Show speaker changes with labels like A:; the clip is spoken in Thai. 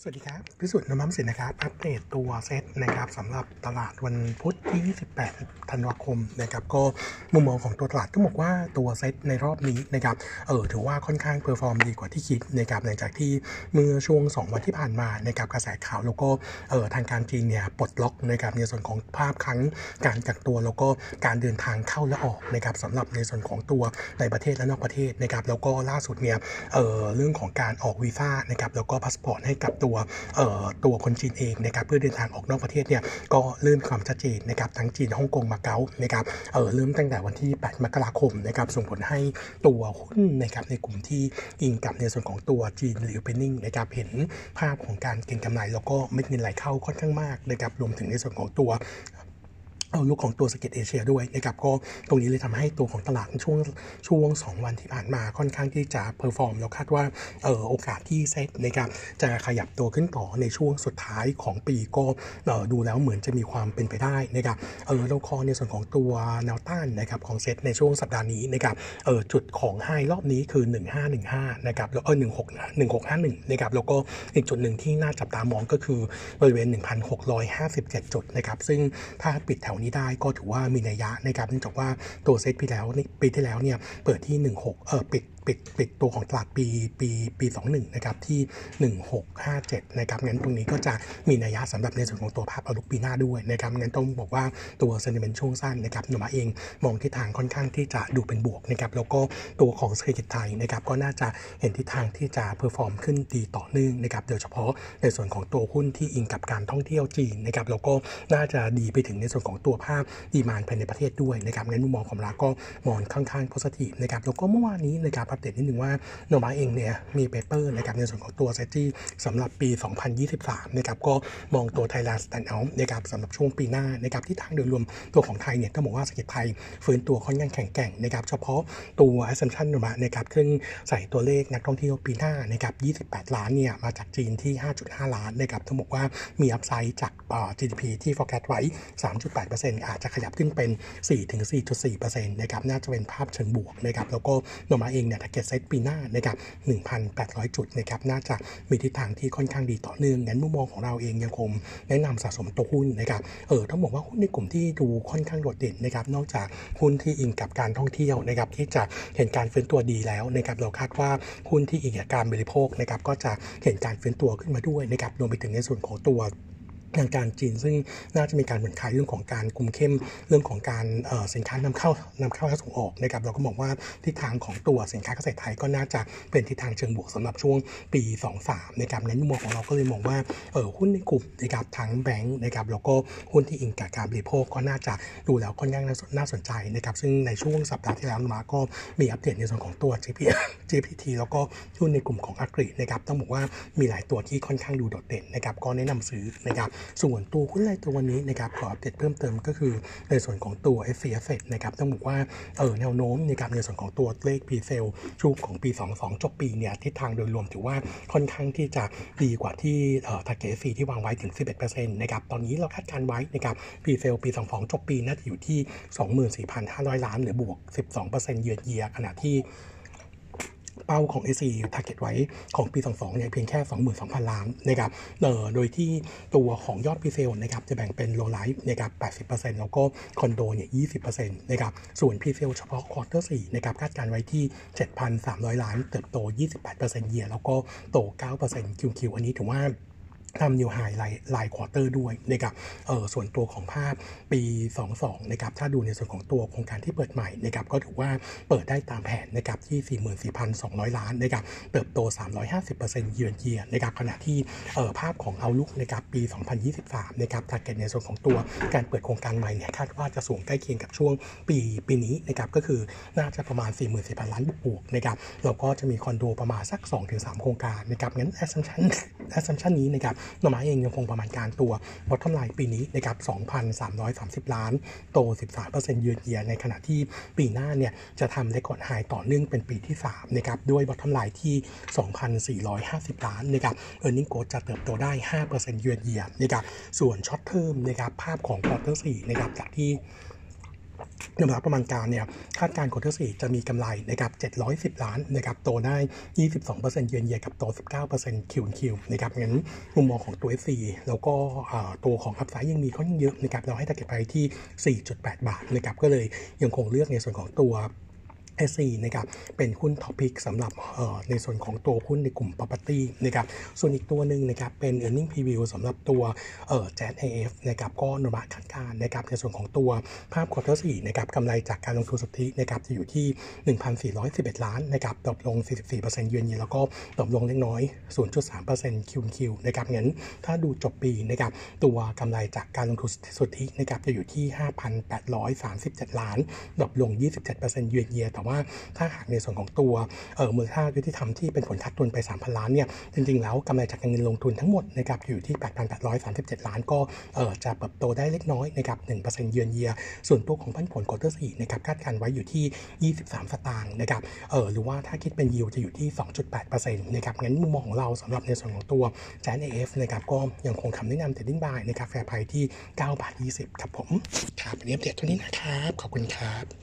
A: สวัสดีครับ พิสุทธิ์น้ำมันสินนะครับ อัปเดตตัวเซตนะครับสำหรับตลาดวันพุธที่ 28 ธันวาคมนะครับ ก็มุมมองของตัวตลาดก็บอกว่าตัวเซตในรอบนี้นะครับ เออถือว่าค่อนข้าง perform ดีกว่าที่คิดนะครับหลังจากที่เมื่อช่วง 2 วันที่ผ่านมานะครับกระแสข่าวแล้วก็เออทางการจีนเนี่ยปลดล็อกนะครับในส่วนของภาพครั้งการกักตัวแล้วก็การเดินทางเข้าและออกนะครับสำหรับในส่วนของตัวในประเทศและนอกประเทศนะครับแล้วก็ล่าสุดเนี่ยเออเรื่องของการออกวีซ่านะครับแล้วก็พาสปอร์ตให้กับตัวเอ่อตัวคนจีนเองนะครับเพื่อเดินทางออกนอกประเทศเนี่ยก็เริ่มความชัดเจนนะครับทั้งจีนฮ่องกงมาเก๊านะครับเออเริ่มตั้งแต่วันที่ 8 มกราคมนะครับส่งผลให้ตัวหุ้นนะครับในกลุ่มที่อิงกับในส่วนของตัวจีนหรือ reopening นะครับเห็นภาพของการเก็งกำไรแล้วก็เม็ดเงินไหลเข้าค่อนข้างมากนะครับรวมถึงในส่วนของตัว outlook ของตัว market เอเชียด้วยนะครับก็ตรงนี้เลยทำให้ตัวของตลาดช่วงช่วง 2 วันที่ผ่านมาค่อนข้างที่จะ perform แล้วคาดว่าเออโอกาสที่เซ็ตนะครับจะขยับตัวขึ้นต่อในช่วงสุดท้ายของปีก็เออดูแล้วเหมือนจะมีความเป็นไปได้นะครับเออเรา call ในส่วนของตัวแนวต้านนะครับของเซ็ตในช่วงสัปดาห์นี้นะครับเออจุดของ high รอบนี้คือ 1515นะครับแล้วเออ16 1651นะครับแล้วก็อีกจุดหนึ่งที่น่าจับตามองก็คือบริเวณ 1657 จุดนะครับซึ่งถ้าปิดแถวนี้ได้ก็ถือว่ามีนัยยะนะครับเนื่องจากว่าตัวเซตปีแล้วปีที่แล้วเนี่ยเปิดที่ 16เออปิด ปิดปิดตัวของตลาดปีปีปี 21 นะครับที่ 1657 นะครับงั้นตรงนี้ก็จะมีนัยยะสำหรับในส่วนของตัวภาพ outlook ปีหน้าด้วยนะครับงั้นต้องบอกว่าตัว sentiment ช่วงสั้นนะครับโนมูระเองมองทิศทางค่อนข้างที่จะดูเป็นบวกนะครับแล้วก็ตัวของเศรษฐกิจไทยนะครับก็น่าจะเห็นทิศทางที่จะ perform ขึ้นดีต่อเนื่องนะครับโดยเฉพาะในส่วนของตัวหุ้นที่อิงกับการท่องเที่ยวจีนนะครับแล้วก็น่าจะดีไปถึงในส่วนของตัวภาพ demand ภายในประเทศด้วยนะครับงั้นมุมมองของเราก็มองค่อนข้าง positive นะครับแล้วก็เมื่อวานนี้นะครับอัปเดตนิดนึงว่าโนมูระเองเนี่ยมี paper นะครับในส่วนของตัว strategy สำหรับปี 2023 นะครับก็มองตัว Thailand Standout นะครับสำหรับช่วงปีหน้านะครับที่ทางโดยรวมตัวของไทยเนี่ยต้องบอกว่าเศรษฐกิจไทยฟื้นตัวค่อนข้างแข็งแกร่งนะครับเฉพาะตัว assumption โนมานะครับซึ่งใส่ตัวเลขนักท่องเที่ยวปีหน้านะครับ 28 ล้านเนี่ยมาจากจีนที่ 5.5 ล้านนะครับต้องบอกว่ามีอัพไซด์จาก GDP ที่ forecast ไว้ 3.8%อาจจะขยับขึ้นเป็น 4-4.4%นะครับน่าจะเป็นภาพเชิงบวกนะครับแล้วก็โนมาเองเนี่ยเกิดเซตปีหน้านะครับ1,800 จุดนะครับน่าจะมีทิศทางที่ค่อนข้างดีต่อเนื่องงั้นมุมมองของเราเองยังคงแนะนำสะสมตัวหุ้นนะครับเออต้องบอกว่าหุ้นในกลุ่มที่ดูค่อนข้างโดดเด่นนะครับนอกจากหุ้นที่อิงกับการท่องเที่ยวนะครับที่จะเห็นการฟื้นตัวดีแล้วนะครับเราคาดว่าหุ้นที่อิงกับการบริโภคนะครับก็จะเห็นการฟื้นตัวขึ้นมาด้วยนะครับรวมไปถึงในส่วนของตัว ทางการจีน ซึ่งน่าจะมีการเหมือนขายเรื่องของการคุมเข้มเรื่องของการสินค้านำเข้านำเข้าและส่งออกนะครับเราก็มองว่าทิศทางของตัวสินค้าเกษตรไทยก็น่าจะเป็นทิศทางเชิงบวกสำหรับช่วงปี 23นะครับในมุมมองของเราก็เลยมองว่าเออหุ้นในกลุ่มนะครับทั้งแบงก์นะครับแล้วก็หุ้นที่อิงกับการบริโภคก็น่าจะดูแล้วค่อนข้างน่าสนใจนะครับซึ่งในช่วงสัปดาห์ที่แล้วมาก็มีอัปเดตในส่วนของตัว GP GPT แล้วก็หุ้นในกลุ่มของอักฤษนะครับต้องบอกว่ามีหลายตัวที่ค่อนข้างดูโดดเด่นนะครับก็แนะนำซื้อนะครับส่วนตัวหุ้นรายตัววันนี้นะครับขออัปเดตเพิ่มเติมก็คือในส่วนของตัว f c f นะครับต้องบอกว่าเออแนวโน้มในการในส่วนของตัวเลข p s a l ช่วงของปี 22 จบปีเนี่ยทิศทางโดยรวมถือว่าค่อนข้างที่จะดีกว่าที่เอ่อ target f ที่วางไว้ถึง 11%นะครับตอนนี้เราคาดการไว้นะครับ p s a l ปี 22 จบปีน่าจะอยู่ที่ 24,500 ล้าน หรือบวก 12%เยือนเยียขณะที่ เป้าของ SC target ไว้ของปี 22เนี่ยเพียงแค่ 22,000 ล้านนะครับเอ่อโดยที่ตัวของยอด presale นะครับจะแบ่งเป็น low-rise นะครับ80%แล้วก็คอนโดเนี่ย20%นะครับส่วน presale เฉพาะ quarter 4นะครับคาดการณ์ไว้ที่ 7,300 ล้าน เติบโต 28%เยียแล้วก็โต9% QQ อันนี้ถือว่า ทำ new high ราย ราย quarter ด้วยนะครับเออส่วนตัวของภาพปี 22นะครับถ้าดูในส่วนของตัวโครงการที่เปิดใหม่นะครับก็ถือว่าเปิดได้ตามแผนนะครับที่ 44,200 ล้านนะครับเติบโต 350%เยือนเยียนะครับขณะที่เออภาพของ outlook นะครับปี 2023นะครับ target ในส่วนของตัวการเปิดโครงการใหม่เนี่ยคาดว่าจะสูงใกล้เคียงกับช่วงปีปีนี้นะครับก็คือน่าจะประมาณ 44,000 ล้านบวกนะครับแล้วก็จะมีคอนโดประมาณสัก 2-3 โครงการนะครับงั้น assumption assumption นี้นะครับโนมูระเองยังคงประมาณการตัว bottom line ปีนี้นะครับ 2,330 ล้าน โต 13%เยือนเยียในขณะที่ปีหน้าเนี่ยจะทำ record high ต่อเนื่องเป็นปีที่3นะครับด้วย bottom line ที่ 2,450 ล้านนะครับ earning growth จะเติบโตได้ 5%เยือนเยียนะครับส่วน short term นะครับภาพของ quarter 4นะครับจากที่ โนมูระประมาณการเนี่ยคาดการณ์ quarter สี่จะมีกำไรนะครับ710 ล้านนะครับโตได้ 22% year on year กับโต 19% QQ นะครับงั้นมุมมองของตัว SC แล้วก็ตัวของ upside ยังมีค่อนข้างเยอะนะครับเราให้ target ไปที่ 4.8 บาทนะครับก็เลยยังคงเลือกในส่วนของตัว SC นะครับเป็นหุ้น top pick สำหรับในส่วนของตัวหุ้นในกลุ่ม property นะครับส่วนอีกตัวหนึ่งนะครับเป็น earning preview สำหรับตัวเอ่อ Jet AF นะครับก็นบะคาดการนะครับในส่วนของตัวภาพควอเตอร์4นะครับกำไรจากการลงทุนสุทธินะครับจะอยู่ที่ 1,411 ล้านนะครับ drop ลง 44% year on year แล้วก็ drop ลงเล็กน้อย 0.3% QQ นะครับงั้นถ้าดูจบปีนะครับตัวกำไรจากการลงทุนสุทธินะครับจะอยู่ที่ 5,837 ล้าน drop ลง 27% year on year แต่ว่าถ้าหักในส่วนของตัวเออมูลค่ายุติธรรมที่เป็นผลขาดทุนไป 3,000 ล้านเนี่ยจริงๆ แล้วกำไรจากเงินลงทุนทั้งหมดนะครับอยู่ที่ 8,837 ล้านก็เออจะเติบโตได้เล็กน้อยนะครับ1%เยือนเยีย ส่วนตัวของปันผล quarter สี่นะครับคาดการณ์ไว้อยู่ที่ 23 สตางค์นะครับเออหรือว่าถ้าคิดเป็นยิวจะอยู่ที่ 2.8%นะครับงั้นมุมมองของเราสำหรับในส่วนของตัว JASIF นะครับก็ยังคงคำแนะนำ trading buy นะครับ fair price ที่9บาท20ครับผมครับวันนี้อัปเดตเท่านี้นะครับ ขอบคุณครับ